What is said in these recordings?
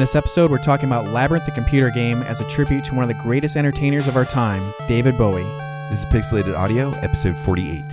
this episode, we're talking about Labyrinth the computer game as a tribute to one of the greatest entertainers of our time, David Bowie. This is Pixelated Audio, episode 48.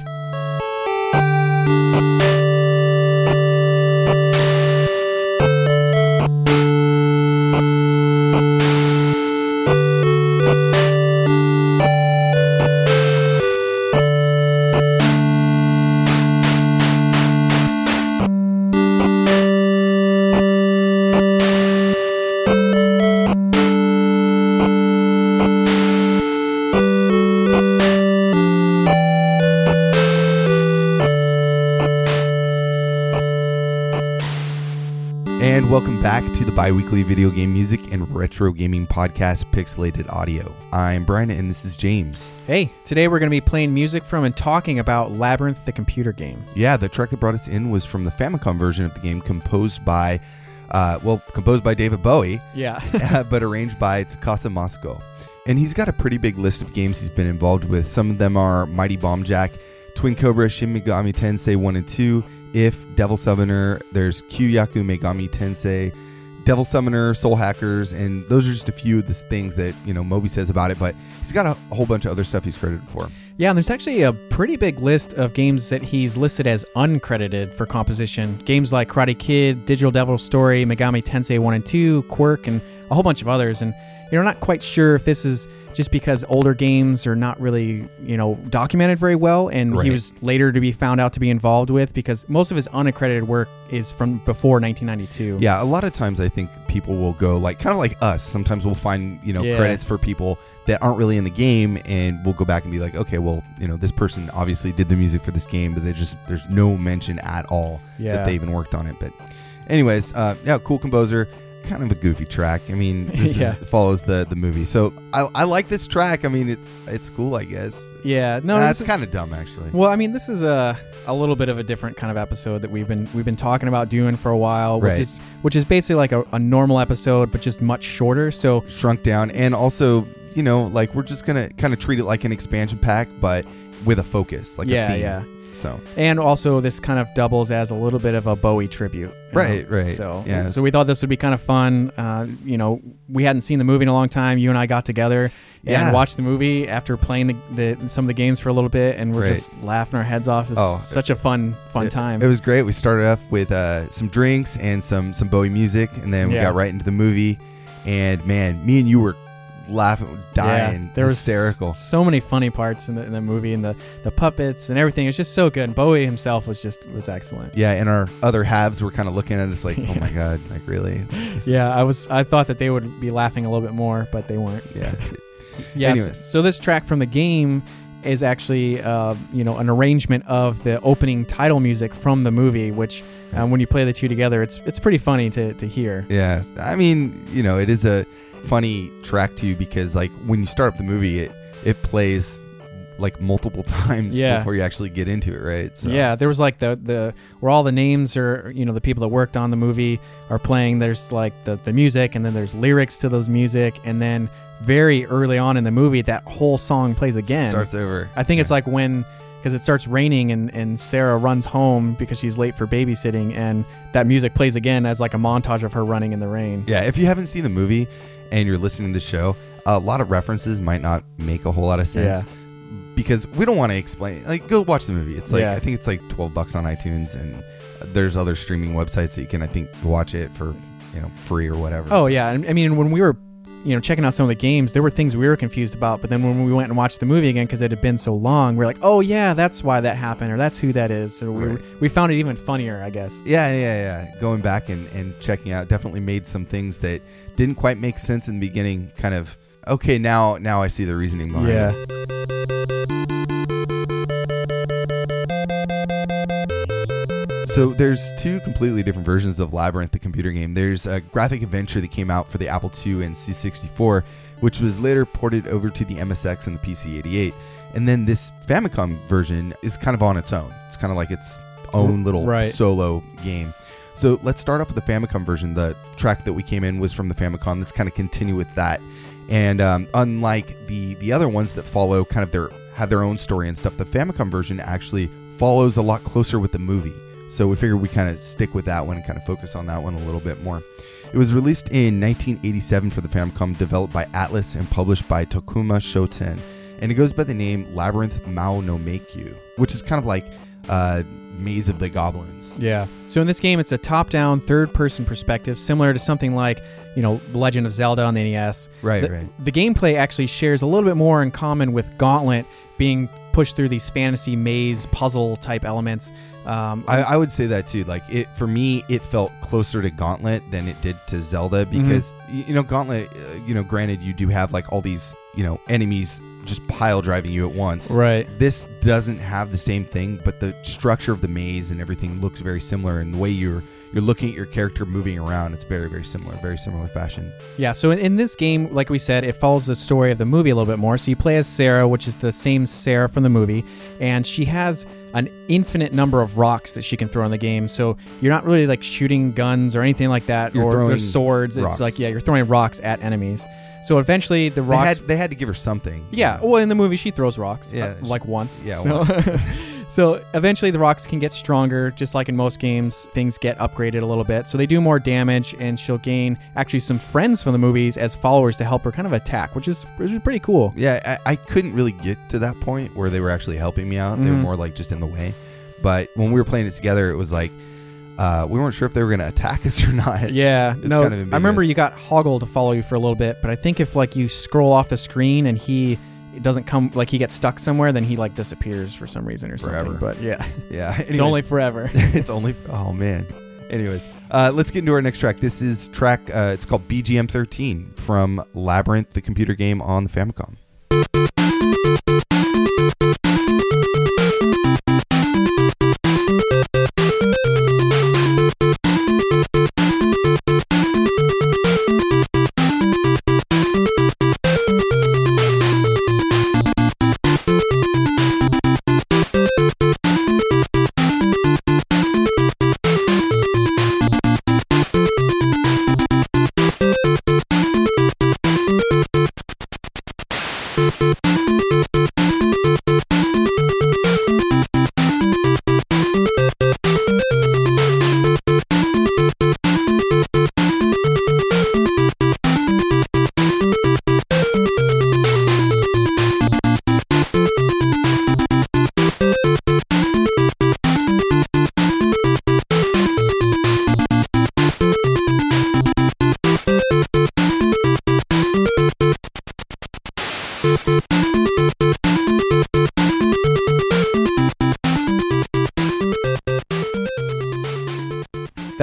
Bi weekly video game music and retro gaming podcast, Pixelated Audio. I'm Brian, and this is James. Hey, today we're going to be playing music from and talking about Labyrinth the computer game. Yeah, the track that brought us in was from the Famicom version of the game, composed by, uh, well, composed by David Bowie, Yeah. uh, but arranged by Tsukasa Masuko. And he's got a pretty big list of games he's been involved with. Some of them are Mighty Bomb Jack, Twin Cobra, Shin Megami Tensei 1 and 2, If, Devil Summoner, there's Kyuyaku Megami Tensei, Devil Summoner, Soul Hackers, and those are just a few of the things that, you know, Moby says about it, but he's got a whole bunch of other stuff he's credited for. yeah, and there's actually a pretty big list of games that he's listed as uncredited for composition. Games like Karate Kid, Digital Devil Story, Megami Tensei 1 and 2, Quirk, and a whole bunch of others. And you're not quite sure if this is just because older games are not really, you know, documented very well, and he was later to be found out to be involved with because most of his unaccredited work is from before 1992. Yeah, a lot of times I think people will go like kind of like us. Sometimes we'll find, you know, Yeah. credits for people that aren't really in the game and we'll go back and be like, okay, well, you know, this person obviously did the music for this game, but they just there's no mention at all Yeah. that they even worked on it. But anyways, uh yeah, cool composer. Kind of a goofy track. I mean, this Yeah. is, follows the the movie, so I, I like this track. I mean, it's it's cool, I guess. Yeah, no, That's kind of dumb, actually. Well, I mean, this is a a little bit of a different kind of episode that we've been we've been talking about doing for a while, which Right. is which is basically like a, a normal episode, but just much shorter. So Shrunk down, and also, you know, like we're just gonna kind of treat it like an expansion pack, but with a focus, like a yeah, theme. yeah, So and also this kind of doubles as a little bit of a Bowie tribute. you know? Right, right. So Yeah, so we thought this would be kind of fun. Uh, you know, we hadn't seen the movie in a long time. You and I got together. Yeah. And watched the movie after playing the, the some of the games for a little bit, and we're Right. just laughing our heads off. It's Oh. such a fun, fun It- time. It was great. We started off with uh, some drinks and some some Bowie music, and then we Yeah. got right into the movie. And man, me and you were laughing, dying, there was hysterical. so many funny parts in the, in the movie and the, the puppets and everything. It's just so good. And Bowie himself was just was excellent. yeah, and our other halves were kind of looking at us like, "Oh my god, like really?" This is- Yeah, I was I thought that they would be laughing a little bit more, but they weren't. yeah. Yeah. Anyways. So this track from the game is actually uh, you know an arrangement of the opening title music from the movie, which um, when you play the two together, it's it's pretty funny to, to hear. Yeah, I mean, you know, it is a funny track to you because like when you start up the movie, it it plays like multiple times Yeah. before you actually get into it, right? So, Yeah, there was like the the where all the names are, you know, the people that worked on the movie are playing. There's like the the music, and then there's lyrics to those music, and then very early on in the movie, that whole song plays again. starts over. I think it's like when because it starts raining and and Sarah runs home because she's late for babysitting, and that music plays again as like a montage of her running in the rain. Yeah, if you haven't seen the movie and you're listening to the show, a lot of references might not make a whole lot of sense because we don't want to explain. Like, go watch the movie. It's like Yeah. I think it's like twelve bucks on iTunes, and there's other streaming websites that you can I think watch it for you know free or whatever. Oh yeah, I mean when we were, you know, checking out some of the games, there were things we were confused about. But then when we went and watched the movie again, because it had been so long, we are like, oh yeah, that's why that happened, or that's who that is. So we Right. we found it even funnier, I guess. Yeah, yeah, yeah. Going back and, and checking out definitely made some things that didn't quite make sense in the beginning. Kind of okay now. Now I see the reasoning behind Yeah. it. So there's two completely different versions of Labyrinth, the computer game. There's a graphic adventure that came out for the Apple II and C64, which was later ported over to the MSX and the PC88. And then this Famicom version is kind of on its own. It's kind of like its own little Right. solo game. So let's start off with the Famicom version. The track that we came in was from the Famicom. Let's kind of continue with that. And um, unlike the the other ones that follow, kind of their have their own story and stuff, the Famicom version actually follows a lot closer with the movie. So we figured we kind of stick with that one and kind of focus on that one a little bit more. It was released in 1987 for the Famicom, developed by Atlus and published by Tokuma Shoten. And it goes by the name Labyrinth Mao no Meikyu, which is kind of like uh, Maze of the Goblins. Yeah. So in this game, it's a top-down, third-person perspective, similar to something like, you know, The Legend of Zelda on the NES. Right, the, right. The gameplay actually shares a little bit more in common with Gauntlet, being pushed through these fantasy maze puzzle type elements. Um, I, I would say that too. Like it for me, it felt closer to Gauntlet than it did to Zelda Mm-hmm. because you know Gauntlet. Uh, you know, granted, you do have like all these you know enemies just pile driving you at once. right. This doesn't have the same thing, but the structure of the maze and everything looks very similar, and the way you're you're looking at your character moving around, it's very very similar, very similar fashion. Yeah, so in, in this game, like we said, it follows the story of the movie a little bit more. So you play as Sarah, which is the same Sarah from the movie, and she has an infinite number of rocks that she can throw in the game. So you're not really like shooting guns or anything like that, You're or throwing there's swords. rocks. It's like yeah, you're throwing rocks at enemies. So eventually the They rocks. had they had to give her something. yeah, well, in the movie she throws rocks. Yeah, uh, like once. yeah, So, so eventually the rocks can get stronger, just like in most games. Things get upgraded a little bit, so they do more damage, and she'll gain actually some friends from the movies as followers to help her kind of attack, which is which is pretty cool. Yeah, I, I couldn't really get to that point where they were actually helping me out. They were Mhm. more like just in the way. But when we were playing it together, it was like uh, we weren't sure if they were going to attack us or not. Yeah, It's no, kind of I remember you got Hoggle to follow you for a little bit, but I think if like you scroll off the screen and he it doesn't come like he gets stuck somewhere, then he like disappears for some reason or Forever. something. But yeah, Yeah. it's only forever. it's only. Oh man. Anyways, uh, let's get into our next track. This is track. Uh, it's called BGM 13 from Labyrinth, the computer game on the Famicom.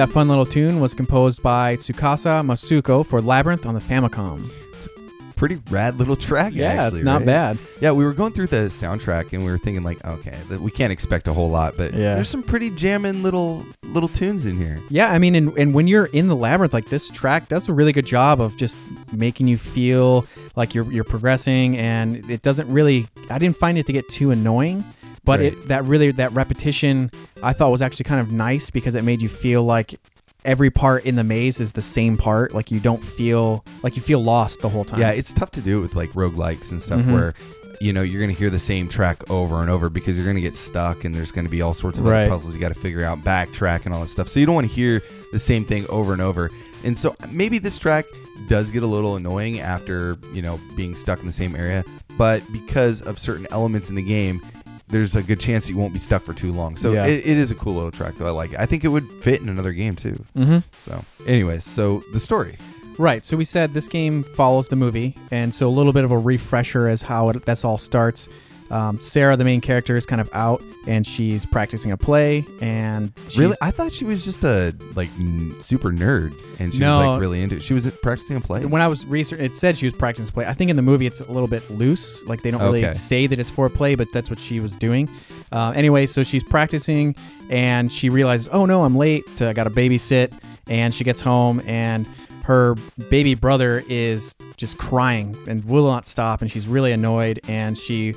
That fun little tune was composed by Tsukasa Masuko for Labyrinth on the Famicom. It's a pretty rad little track. Yeah, actually, it's not right? bad. Yeah, we were going through the soundtrack and we were thinking like, okay, we can't expect a whole lot, but Yeah. there's some pretty jamming little little tunes in here. Yeah, I mean, and, and when you're in the labyrinth, like this track does a really good job of just making you feel like you're you're progressing, and it doesn't really. I didn't find it to get too annoying, but Right. it that really that repetition I thought was actually kind of nice because it made you feel like every part in the maze is the same part. Like you don't feel like you feel lost the whole time. Yeah, it's tough to do it with like roguelikes and stuff Mhm. where you know you're going to hear the same track over and over because you're going to get stuck and there's going to be all sorts of Right. puzzles you got to figure out, backtrack and all that stuff. So you don't want to hear the same thing over and over. And so maybe this track does get a little annoying after, you know, being stuck in the same area, but because of certain elements in the game, there's a good chance you won't be stuck for too long. So Yeah. it, it is a cool little track though. I like it. I think it would fit in another game too. Mm-hmm. So anyways, so the story. Right. So we said this game follows the movie, and so a little bit of a refresher as how it, that's all starts. Um, Sarah, the main character, is kind of out, and she's practicing a play, and Really, I thought she was just a like n- super nerd, and she was like really into it. She was practicing a play. When I was researching, it said she was practicing a play. I think in the movie it's a little bit loose. Like they don't really say that it's for play, but that's what she was doing. Uh, anyway, so she's practicing, and she realizes, oh no, I'm late. I got to babysit, and she gets home, and her baby brother is just crying and will not stop, and she's really annoyed, and she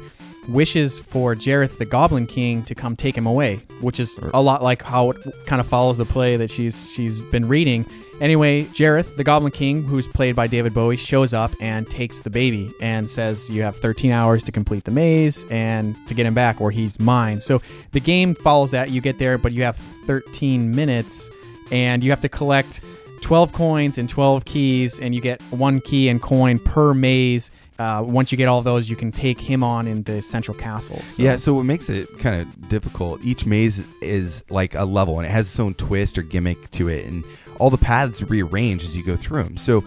wishes for Jareth the Goblin King to come take him away, which is a lot like how it kind of follows the play that she's she's been reading. Anyway, Jareth the Goblin King, who's played by David Bowie, shows up and takes the baby and says you have 13 hours to complete the maze and to get him back or he's mine. So the game follows that. You get there, but you have 13 minutes and you have to collect 12 coins and 12 keys, and you get one key and coin per maze. Uh, once you get all those, you can take him on in the central castle. So- Yeah, so what makes it kind of difficult, each maze is like a level and it has its own twist or gimmick to it, and all the paths rearrange as you go through them. So,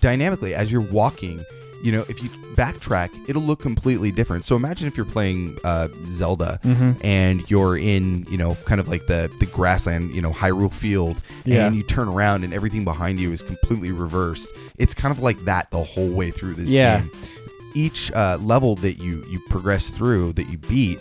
dynamically, as you're walking, you know, if you backtrack, it'll look completely different. So, imagine if you're playing uh, Zelda Mhm. and you're in, you know, kind of like the, the grassland, you know, Hyrule Field, Yeah. and you turn around and everything behind you is completely reversed. It's kind of like that the whole way through this Yeah. game each uh, level that you you progress through that you beat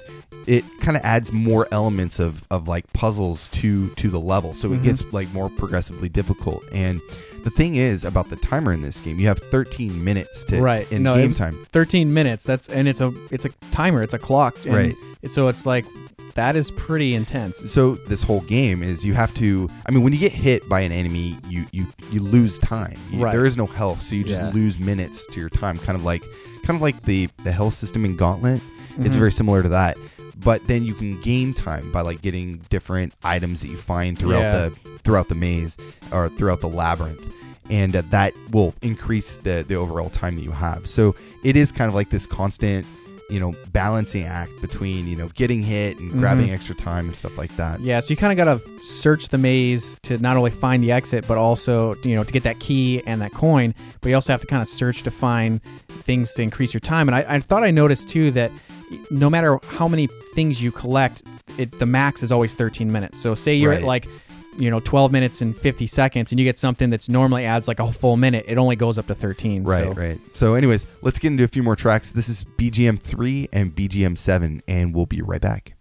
it kind of adds more elements of, of like puzzles to to the level so it Mhm. gets like more progressively difficult and the thing is about the timer in this game you have 13 minutes to right in no, game time 13 minutes. That's and it's a it's a timer. It's a clock. And Right. So it's like that is pretty intense. so this whole game is you have to i mean when you get hit by an enemy you you you lose time You- Right. there is no health so you just Yeah. lose minutes to your time kind of like kind of like the the health system in gauntlet it's Mhm. very similar to that but then you can gain time by like getting different items that you find throughout Yeah. the throughout the maze or throughout the labyrinth and uh, that will increase the the overall time that you have so it is kind of like this constant you know balancing act between you know getting hit and grabbing Mhm. extra time and stuff like that Yeah, so you kind of got to search the maze to not only find the exit, but also, you know, to get that key and that coin. But you also have to kind of search to find things to increase your time. And I, I thought I noticed too that no matter how many things you collect, it the max is always 13 minutes. So say you're at like, you know, 12 minutes and 50 seconds, and you get something that's normally adds like a full minute, it only goes up to 13. Right, so. right. So, anyways, let's get into a few more tracks. This is BGM 3 and BGM 7, and we'll be right back.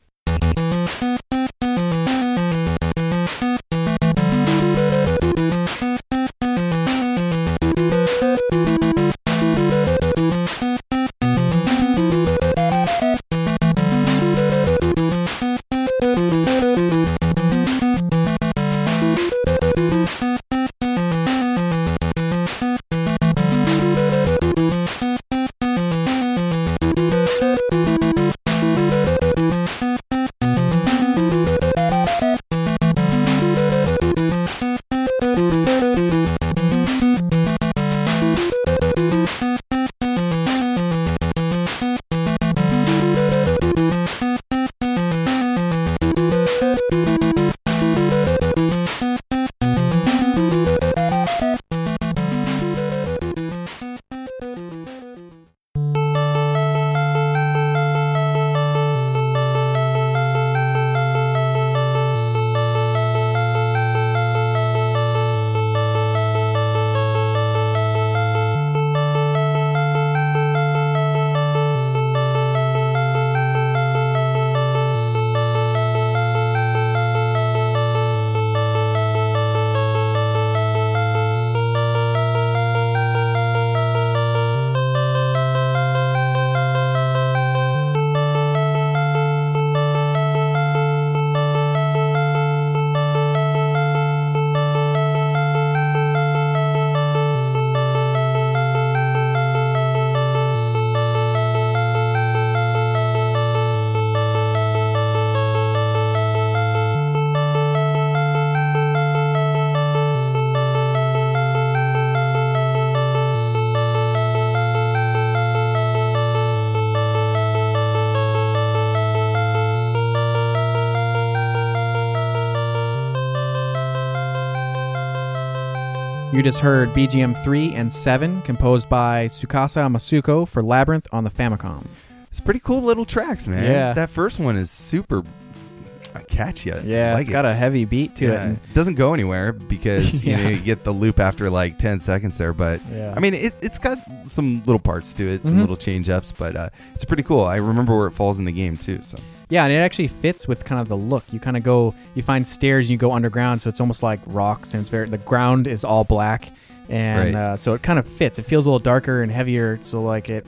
You just heard BGM 3 and 7, composed by Tsukasa Masuko for Labyrinth on the Famicom. It's pretty cool little tracks, man. Yeah. That first one is super catchy. I Yeah, like it's it. got a heavy beat to it. Yeah, and- it doesn't go anywhere because you know you get the loop after like 10 seconds there but Yeah. i mean it, it's got some little parts to it some Mhm. little change ups but uh, it's pretty cool i remember where it falls in the game too so Yeah, and it actually fits with kind of the look. You kind of go, you find stairs, and you go underground, so it's almost like rocks, and it's very the ground is all black, and Right. uh, so it kind of fits. It feels a little darker and heavier, so like it,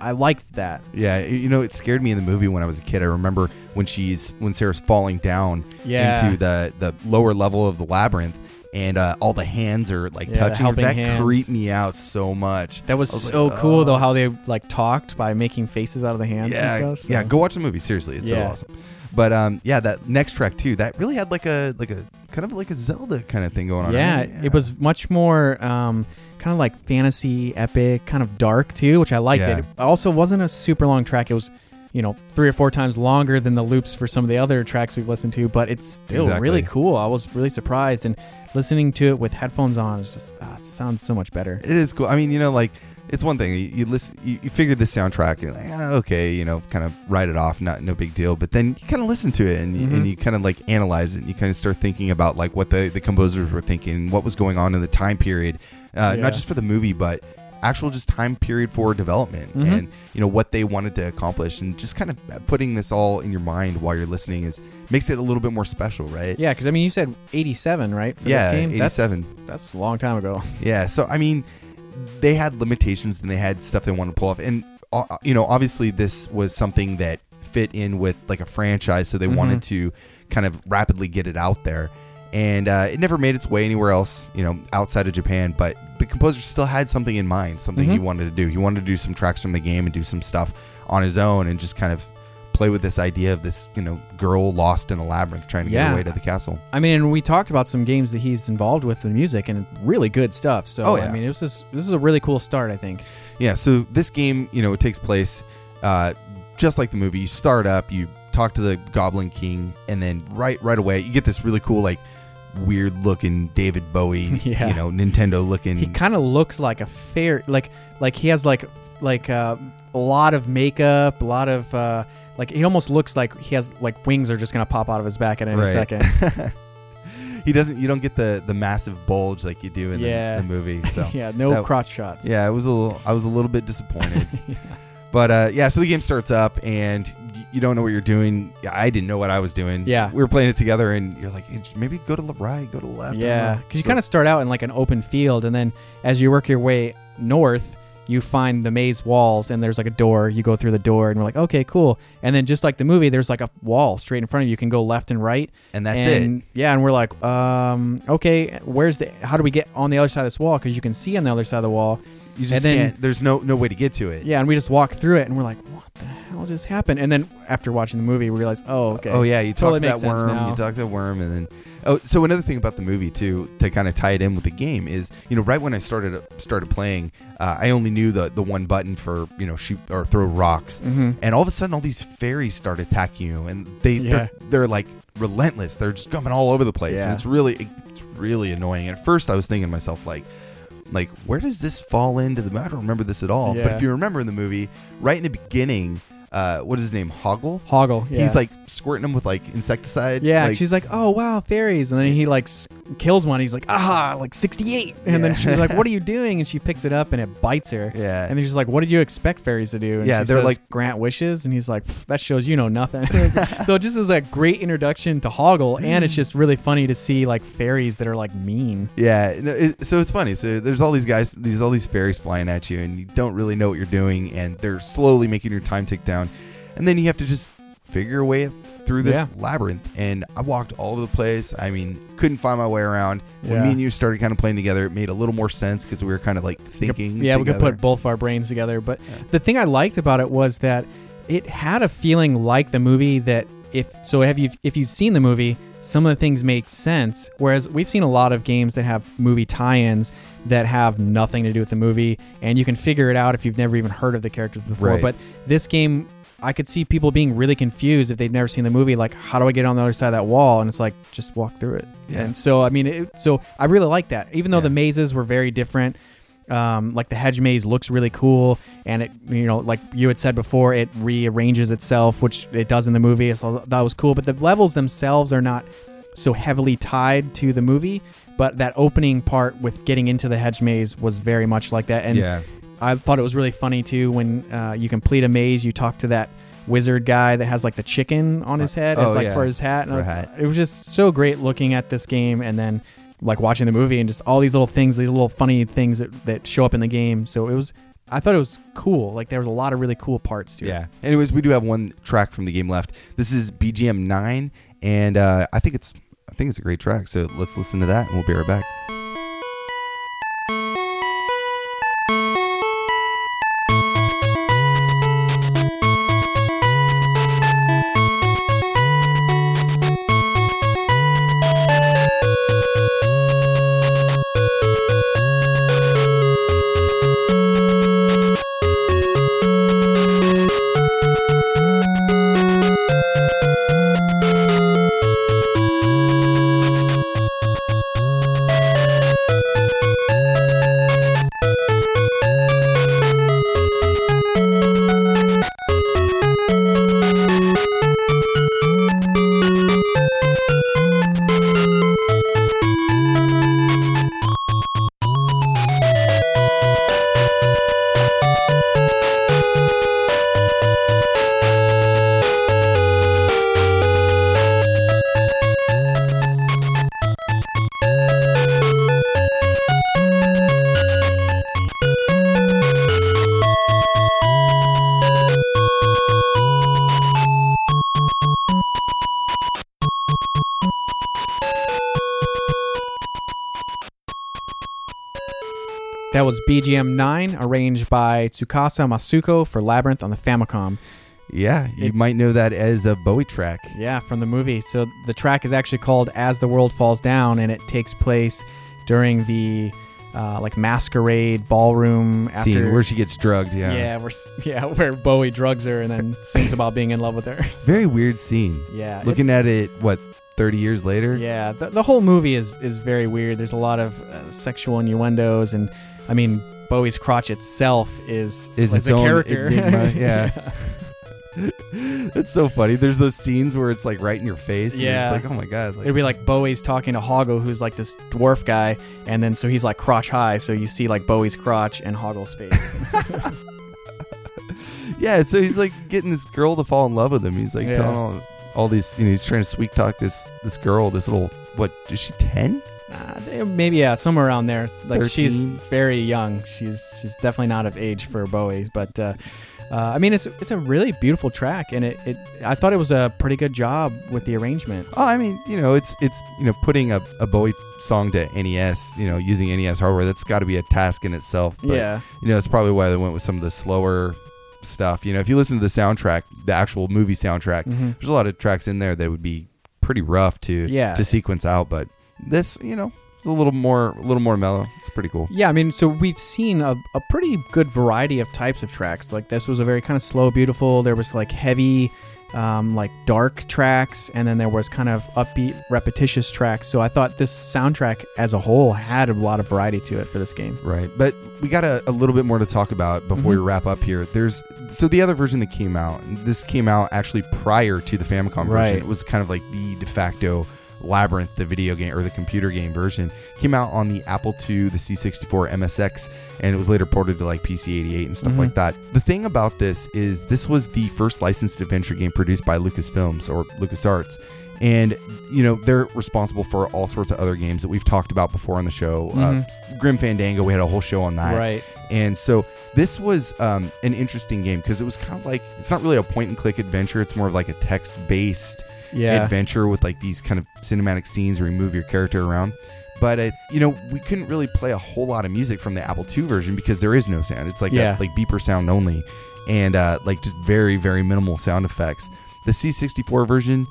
I liked that. yeah you know it scared me in the movie when i was a kid i remember when she's when sarah's falling down Yeah. into the the lower level of the labyrinth and uh, all the hands are like Yeah, the touching her. helping that hands. creeped me out so much That was, I was so like, cool though "Oh." how they like talked by making faces out of the hands yeah, and stuff. so- yeah. Go watch the movie. Seriously, it's Yeah. so awesome. But um, yeah, that next track too. That really had like a like a kind of like a Zelda kind of thing going on. Yeah, right? it was much more um, kind of like fantasy, epic, kind of dark too, which I liked. Yeah. It also wasn't a super long track. It was, you know, three or four times longer than the loops for some of the other tracks we've listened to, but it's still Exactly. really cool. I was really surprised, and listening to it with headphones on is just ah, it sounds so much better. It is cool. I mean, you know, like it's one thing you, you listen, you, you figure the soundtrack, you're like, ah, okay, you know, kind of write it off, not no big deal. But then you kind of listen to it and, you Mhm. and you kind of like analyze it. and You kind of start thinking about like what the the composers were thinking, what was going on in the time period, uh, Yeah. not just for the movie, but actual just time period for development Mhm. and you know what they wanted to accomplish and just kind of putting this all in your mind while you're listening is makes it a little bit more special right Yeah, because I mean, you said '87, right? For Yeah, this game, 87. That's, that's a long time ago. Yeah, so I mean, they had limitations and they had stuff they wanted to pull off, and uh, you know, obviously this was something that fit in with like a franchise, so they Mhm. wanted to kind of rapidly get it out there, and uh, it never made its way anywhere else, you know, outside of Japan. But the composer still had something in mind, something he Mhm. wanted to do. He wanted to do some tracks from the game and do some stuff on his own, and just kind of play with this idea of this, you know, girl lost in a labyrinth trying to get Yeah. her way to the castle. I mean, and we talked about some games that he's involved with in music, and really good stuff. So, Oh, yeah. I mean, it was just, this is a really cool start, I think. Yeah, so this game, you know, it takes place uh, just like the movie. You start up, you talk to the Goblin King, and then right right away you get this really cool, like weird looking David Bowie, Yeah. you know, Nintendo looking. He kind of looks like a fair, like like he has like like uh, a lot of makeup, a lot of uh, like he almost looks like he has like wings are just gonna pop out of his back at any Right. second. he doesn't. You don't get the the massive bulge like you do in Yeah. the, the movie. So yeah, no that- crotch shots. yeah, it was a little. I was a little bit disappointed. But uh, yeah, so the game starts up and you don't know what you're doing. I didn't know what I was doing. Yeah. we were playing it together, and you're like, "Hey, maybe go to the right, go to the left. Yeah, because you So- kind of start out in like an open field, and then as you work your way north, you find the maze walls, and there's like a door. You go through the door, and we're like, okay, cool. And then just like the movie, there's like a wall straight in front of you. You can go left and right. and that's it. Yeah, and we're like, um, okay, where's the? How do we get on the other side of this wall? Because you can see on the other side of the wall. You just and then- can't. There's no no way to get to it. Yeah, and we just walk through it, and we're like, what the hell just happened? And then after watching the movie, we realize, oh, okay. Oh yeah, you Totally talk to that worm. now. You talk to that worm, and then oh, so another thing about the movie too, to kind of tie it in with the game is, you know, right when I started started playing, uh, I only knew the the one button for you know shoot or throw rocks, Mm-hmm. and all of a sudden all these fairies start attacking you, and they Yeah. they're, they're like relentless. They're just coming all over the place, and it's really it's really annoying. At first, I was thinking to myself like. Like, where does this fall into the? I don't remember this at all. But if you remember in the movie, right in the beginning, uh, what is his name? Hoggle. Hoggle. Yeah. He's like squirting them with like insecticide. Yeah, like, she's like, "Oh wow, fairies!" And then he like s- kills one. He's like, "Ah, like 68." And then she's like, "What are you doing?" And she picks it up and it bites her. yeah, And then she's like, "What did you expect fairies to do?" And Yeah, they're says, like- grant wishes. And he's like, "That shows you know nothing." so it just is a great introduction to Hoggle, and it's just really funny to see like fairies that are like mean. yeah. it- so it's funny. So there's all these guys, these all these fairies flying at you, and you don't really know what you're doing, and they're slowly making your time tick down, and then you have to just figure your way through this Yeah. labyrinth. And I walked all over the place. I mean, couldn't find my way around. When Yeah. me and you started kind of playing together, it made a little more sense because we were kind of like thinking. yeah, we could put both of our brains together. But Yeah. the thing I liked about it was that it had a feeling like the movie that if so have you if you've seen the movie, some of the things make sense. Whereas we've seen a lot of games that have movie tie-ins that have nothing to do with the movie, and you can figure it out if you've never even heard of the characters before. Right. But this game. I could see people being really confused if they'd never seen the movie. Like, how do I get on the other side of that wall? And it's like, just walk through it. Yeah. And so, I mean, it, so I really like that. Even though Yeah. the mazes were very different, um, like the hedge maze looks really cool, and it, you know, like you had said before, it rearranges itself, which it does in the movie. So that was cool. But the levels themselves are not so heavily tied to the movie. But that opening part with getting into the hedge maze was very much like that. And yeah, I thought it was really funny too when uh, you complete a maze, you talk to that wizard guy that has like the chicken on his head as Oh, like yeah. for his hat. And I For a was- hat. It was just so great looking at this game and then like watching the movie and just all these little things, these little funny things that, that show up in the game. So it was, I thought it was cool. Like there was a lot of really cool parts to it. yeah. Anyways, we do have one track from the game left. This is BGM nine, and uh, I think it's I think it's a great track. So let's listen to that, and we'll be right back. BGM 9, arranged by Tsukasa Masuko for Labyrinth on the Famicom. Yeah, you It- might know that as a Bowie track. Yeah, from the movie. So the track is actually called "As the World Falls Down," and it takes place during the uh, like masquerade ballroom after Scene where she gets drugged. Yeah. yeah, where yeah, where Bowie drugs her and then sings about being in love with her. Very weird scene. yeah, it- Looking at it, what, 30 years later? yeah, the, the whole movie is is very weird. There's a lot of uh, sexual innuendos, and I mean Bowie's crotch itself is Is like its a own character. enigma, yeah. it's so funny. There's those scenes where it's like right in your face. Yeah. like, oh my God. Like, It'd be like Bowie's talking to Hoggle, who's like this dwarf guy, and then so he's like crotch high, so you see like Bowie's crotch and Hoggle's face. yeah. So he's like getting this girl to fall in love with him. He's like Yeah. telling all, all these, you know, he's trying to sweet talk this this girl, this little, what, is she 10? Uh, maybe yeah, somewhere around there. Like she's very young. She's she's definitely not of age for Bowie's, but uh, uh, I mean it's it's a really beautiful track, and it, it I thought it was a pretty good job with the arrangement. Oh, I mean, you know, it's it's you know putting a, a Bowie song to NES, you know, using NES hardware. That's got to be a task in itself. But, yeah, you know, it's probably why they went with some of the slower stuff. You know, if you listen to the soundtrack, the actual movie soundtrack, Mhm. there's a lot of tracks in there that would be pretty rough to Yeah. to sequence out. But this, you know, a little more a little more mellow. It's pretty cool. Yeah, I mean, so we've seen a, a pretty good variety of types of tracks. Like this was a very kind of slow, beautiful. There was like heavy, um, like dark tracks, and then there was kind of upbeat, repetitious tracks. So I thought this soundtrack as a whole had a lot of variety to it for this game. Right. But we got a, a little bit more to talk about before we Mhm. wrap up here. There's so the other version that came out, this came out actually prior to the Famicom version. Right. It was kind of like the de facto Labyrinth, the video game or the computer game version. Came out on the Apple II, the C64, MSX, and it was later ported to like PC 88 and stuff Mhm. like that. The thing about this is this was the first licensed adventure game produced by Lucasfilms or LucasArts. And you know they're responsible for all sorts of other games that we've talked about before on the show. Mhm. Uh, Grim Fandango, we had a whole show on that. Right. And so this was um, an interesting game because it was kind of like it's not really a point and click adventure. It's more of like a text based Yeah. adventure with like these kind of cinematic scenes where you move your character around. But uh, you know, we couldn't really play a whole lot of music from the Apple II version because there is no sound. It's like Yeah. a, like beeper sound only, and uh, like just very very minimal sound effects. The C64 version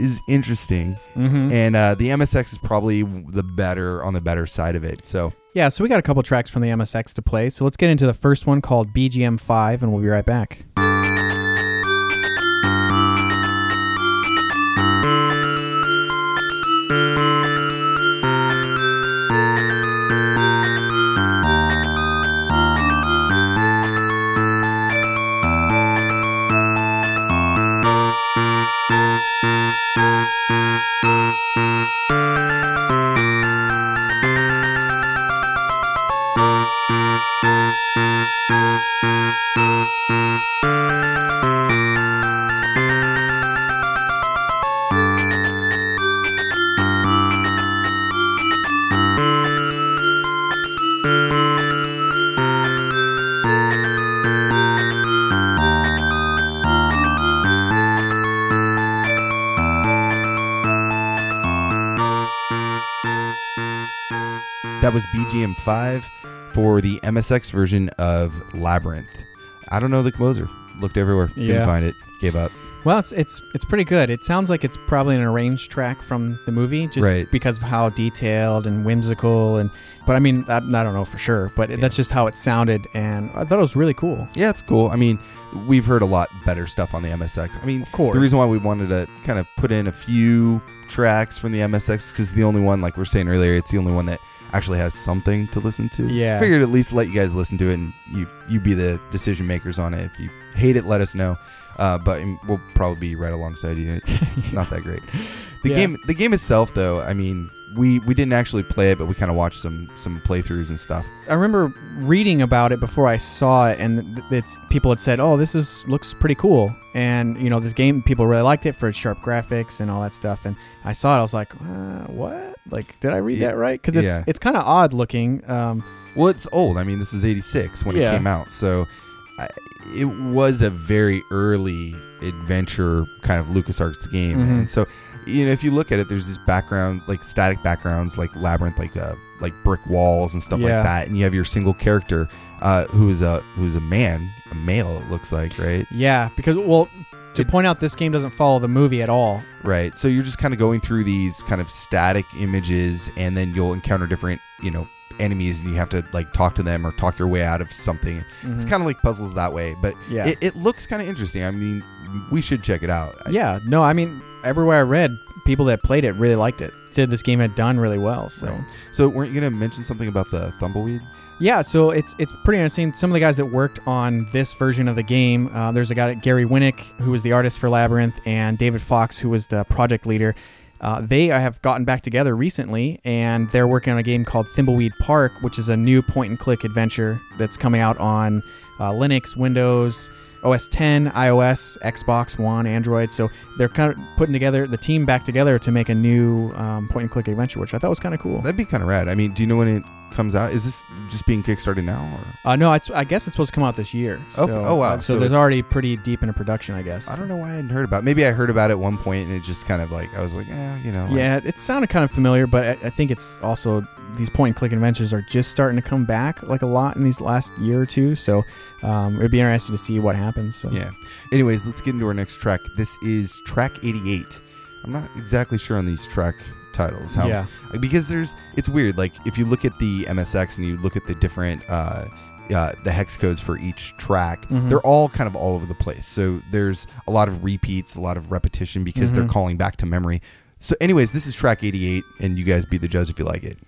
is interesting, hmm and uh, the MSX is probably the better on the better side of it. So Yeah. So we got a couple tracks from the MSX to play. So let's get into the first one called BGM Five, and we'll be right back. That was BGM 5 for the MSX version of Labyrinth. I don't know the composer. Looked everywhere. Yeah. Couldn't find it. Gave up. Well, it's it's it's pretty good. It sounds like it's probably an arranged track from the movie, just Right. because of how detailed and whimsical. And but I mean, I, I don't know for sure, but that's just how it sounded, and I thought it was really cool. Yeah, it's cool. I mean, we've heard a lot better stuff on the MSX. I mean, Of course, the reason why we wanted to kind of put in a few tracks from the MSX because the only one, like we were saying earlier, it's the only one that actually has something to listen to. Yeah. Figured at least let you guys listen to it and you you be the decision makers on it. If you hate it, let us know. Uh, but we'll probably be right alongside you. It's not that great. The Yeah. game, the game itself, though. I mean, we we didn't actually play it, but we kind of watched some some playthroughs and stuff. I remember reading about it before I saw it, and it's people had said, "Oh, this is looks pretty cool," and you know, this game people really liked it for its sharp graphics and all that stuff. And I saw it, I was like, uh, "What? Like, did I read Yeah. that right?" Because it's Yeah. it's kind of odd looking. Um, Well, it's old. I mean, this is '86 when Yeah. it came out, so I, it was a very early adventure kind of LucasArts game, Mhm. and so you know, if you look at it, there's this background, like static backgrounds, like labyrinth, like uh, like brick walls and stuff like that, and you have your single character, uh, who is a who's a man, a male, it looks like, right? Yeah, because well, to It- point out, this game doesn't follow the movie at all. Right. So you're just kind of going through these kind of static images, and then you'll encounter different, you know, enemies, and you have to like talk to them or talk your way out of something. It's Mhm. kind of like puzzles that way, but yeah, it, it looks kind of interesting. I mean, we should check it out. Yeah. No, I mean, everywhere I read, people that played it really liked it. Said this game had done really well. So. Right. So weren't you gonna mention something about the tumbleweed? Yeah, so it's it's pretty interesting. Some of the guys that worked on this version of the game, uh, there's a guy Gary Winnick who was the artist for Labyrinth, and David Fox who was the project leader. Uh, they have gotten back together recently, and they're working on a game called Thimbleweed Park, which is a new point-and-click adventure that's coming out on uh, Linux, Windows, OS 10, iOS, Xbox One, Android. So they're kind of putting together the team back together to make a new um, point-and-click adventure, which I thought was kind of cool. That'd be kind of rad. I mean, do you know when it comes out? Is this just being kickstarted now? Or? Uh, no, it's, I guess it's supposed to come out this year. Okay. Oh, wow. uh, so, So there's already pretty deep into production, I guess. I don't know why I hadn't heard about. it. Maybe I heard about it at one point, and it just kind of like I was like, eh, you know. like- Yeah, it sounded kind of familiar, but I, I think it's also these point and click adventures are just starting to come back like a lot in these last year or two. So um, it'd be interesting to see what happens. So Yeah. Anyways, let's get into our next track. This is track 88. I'm not exactly sure on these track titles. How, yeah, Because there's, it's weird. Like if you look at the MSX and you look at the different, uh, uh, the hex codes for each track, Mhm. they're all kind of all over the place. So there's a lot of repeats, a lot of repetition because they're Mhm. calling back to memory. So, anyways, this is track 88, and you guys be the judge if you like it.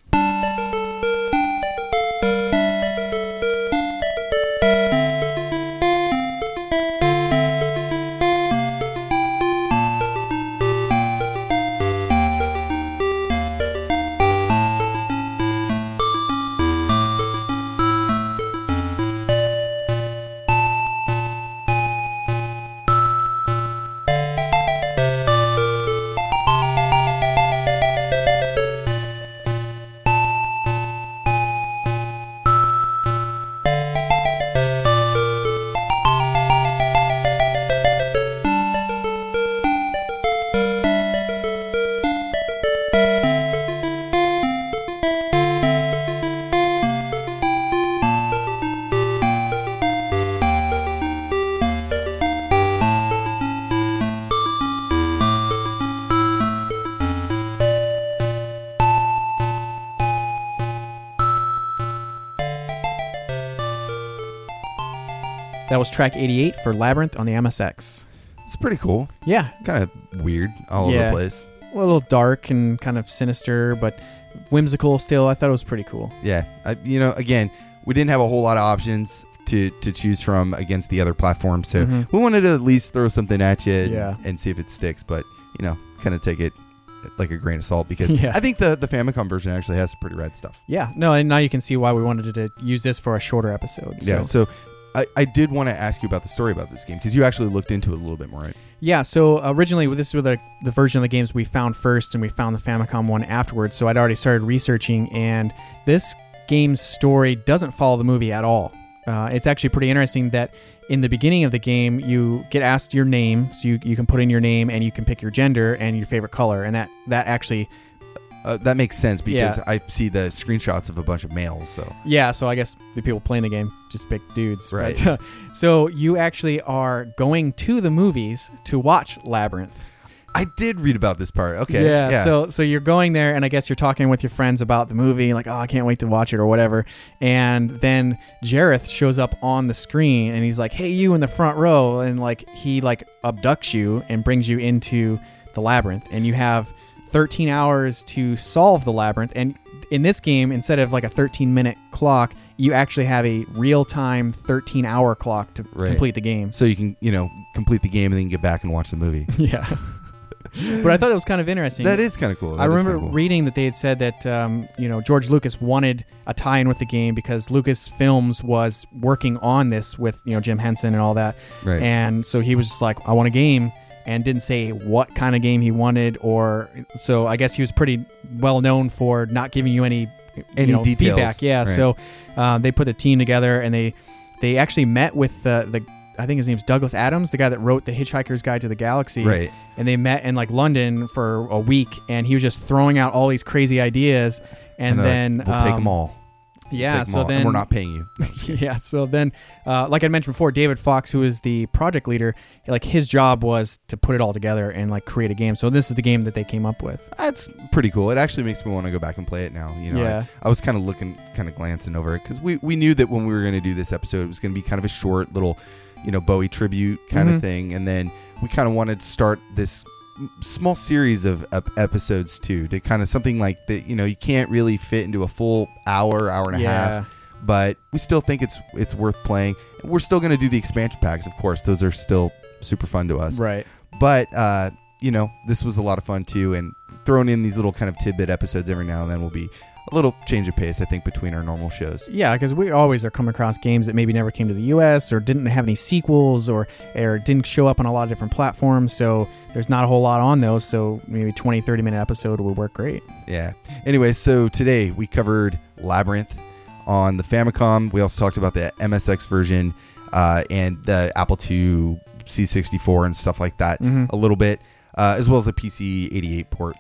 That was track 88 for Labyrinth on the MSX. It's pretty cool. Yeah, Kind of weird all over the place. a little dark and kind of sinister, but whimsical still. I thought it was pretty cool. Yeah, I, you know, again, we didn't have a whole lot of options to to choose from against the other platforms, so Mhm. we wanted to at least throw something at you and, Yeah. and see if it sticks. But you know, kind of take it like a grain of salt because Yeah. I think the the Famicom version actually has some pretty rad stuff. Yeah, no, and now you can see why we wanted to use this for a shorter episode. Yeah, So. I, I did want to ask you about the story about this game because you actually looked into it a little bit more, right? Yeah, so originally this was the, the version of the games we found first, and we found the Famicom one afterwards. So I'd already started researching, and this game's story doesn't follow the movie at all. Uh, it's actually pretty interesting that in the beginning of the game, you get asked your name, so you, you can put in your name and you can pick your gender and your favorite color, and that that actually Uh, that makes sense because Yeah. I see the screenshots of a bunch of males. So Yeah, so I guess the people playing the game just pick dudes. Right. So you actually are going to the movies to watch Labyrinth. I did read about this part. Okay, Yeah, So so you're going there, and I guess you're talking with your friends about the movie, like, oh, I can't wait to watch it or whatever. And then Jareth shows up on the screen, and he's like, hey, you in the front row, and like he like abducts you and brings you into the labyrinth, and you have 13 hours to solve the labyrinth. And in this game, instead of like a 13 minute clock, you actually have a real time 13 hour clock to Right. complete the game. so you can you know complete the game and then get back and watch the movie. yeah. but I thought it was kind of interesting. that is kind of cool. I That is remember kinda cool. reading that they had said that um, you know George Lucas wanted a tie-in with the game because Lucas Films was working on this with you know Jim Henson and all that, right. and so he was just like, I want a game, and didn't say what kind of game he wanted, or so I guess he was pretty well known for not giving you any you Any know, details. feedback. Yeah, Right. so uh, they put a team together and they they actually met with the the I think his name's Douglas Adams, the guy that wrote the Hitchhiker's Guide to the Galaxy. Right. And they met in like London for a week, and he was just throwing out all these crazy ideas, and, they're then like, we'll take um, them all. Yeah. So all, then we're not paying you. yeah. So then, uh, like I mentioned before, David Fox, who is the project leader, like his job was to put it all together and like create a game. So this is the game that they came up with. That's pretty cool. It actually makes me want to go back and play it now. You know, Yeah. I, I was kind of looking, kind of glancing over it because we, we knew that when we were going to do this episode, it was going to be kind of a short little, you know, Bowie tribute kind of thing. And then we kind of wanted to start this small series of ep- episodes too, to kind of something like that, you know, you can't really fit into a full hour, hour and a half, but we still think it's it's worth playing. We're still going to do the expansion packs, of course. Those are still super fun to us Right. but uh, you know this was a lot of fun too and throwing in these little kind of tidbit episodes every now and then will be a little change of pace i think between our normal shows Yeah, because we always are coming across games that maybe never came to the U.S. or didn't have any sequels or or didn't show up on a lot of different platforms. So there's not a whole lot on those. So maybe 20, 30 minute episode would work great. yeah anyway so today we covered labyrinth on the famicom we also talked about the msx version uh, and the apple ii c64 and stuff like that Mhm. a little bit uh, as well as the pc 88 port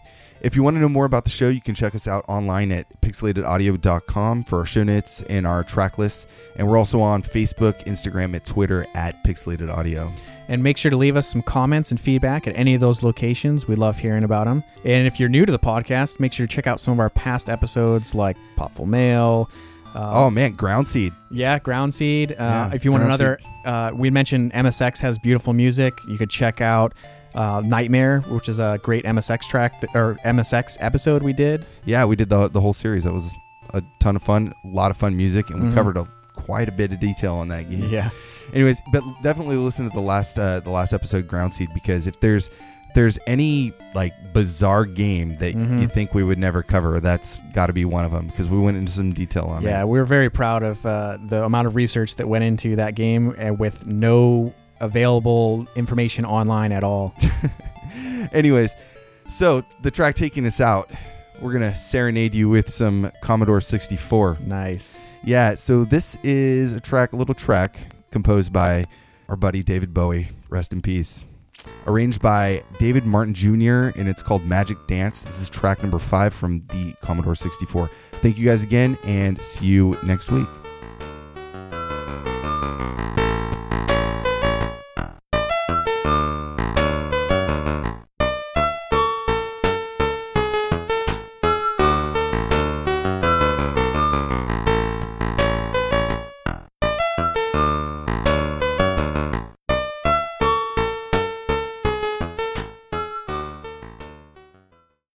if you want to know more about the show, you can check us out online at pixelatedaudio.com for our show notes and our track lists. And we're also on Facebook, Instagram, and Twitter at Pixelated Audio. And make sure to leave us some comments and feedback at any of those locations. We love hearing about them. And if you're new to the podcast, make sure to check out some of our past episodes like Popful Mail. Uh, oh man, Ground Seed. Yeah, Ground Seed. Uh, Yeah, if you want another, uh, we mentioned MSX has beautiful music. You could check out uh, Knightmare, which is a great MSX track that, or MSX episode we did. Yeah, we did the the whole series. That was a ton of fun, a lot of fun music, and we Mhm. covered a, quite a bit of detail on that game. Yeah, Anyways, but definitely listen to the last uh, the last episode, Ground Seed, because if there's there's any like bizarre game that Mhm. you think we would never cover, that's got to be one of them because we went into some detail on yeah. it. Yeah, we were very proud of uh, the amount of research that went into that game, and with no available information online at all. Anyways, so the track taking us out, we're gonna serenade you with some Commodore 64. nice. Yeah, so this is a track, a little track composed by our buddy David Bowie. Rest in peace. Arranged by David Martin Jr. and it's called Magic Dance. This is track number five from the Commodore 64. Thank you guys again, and see you next week.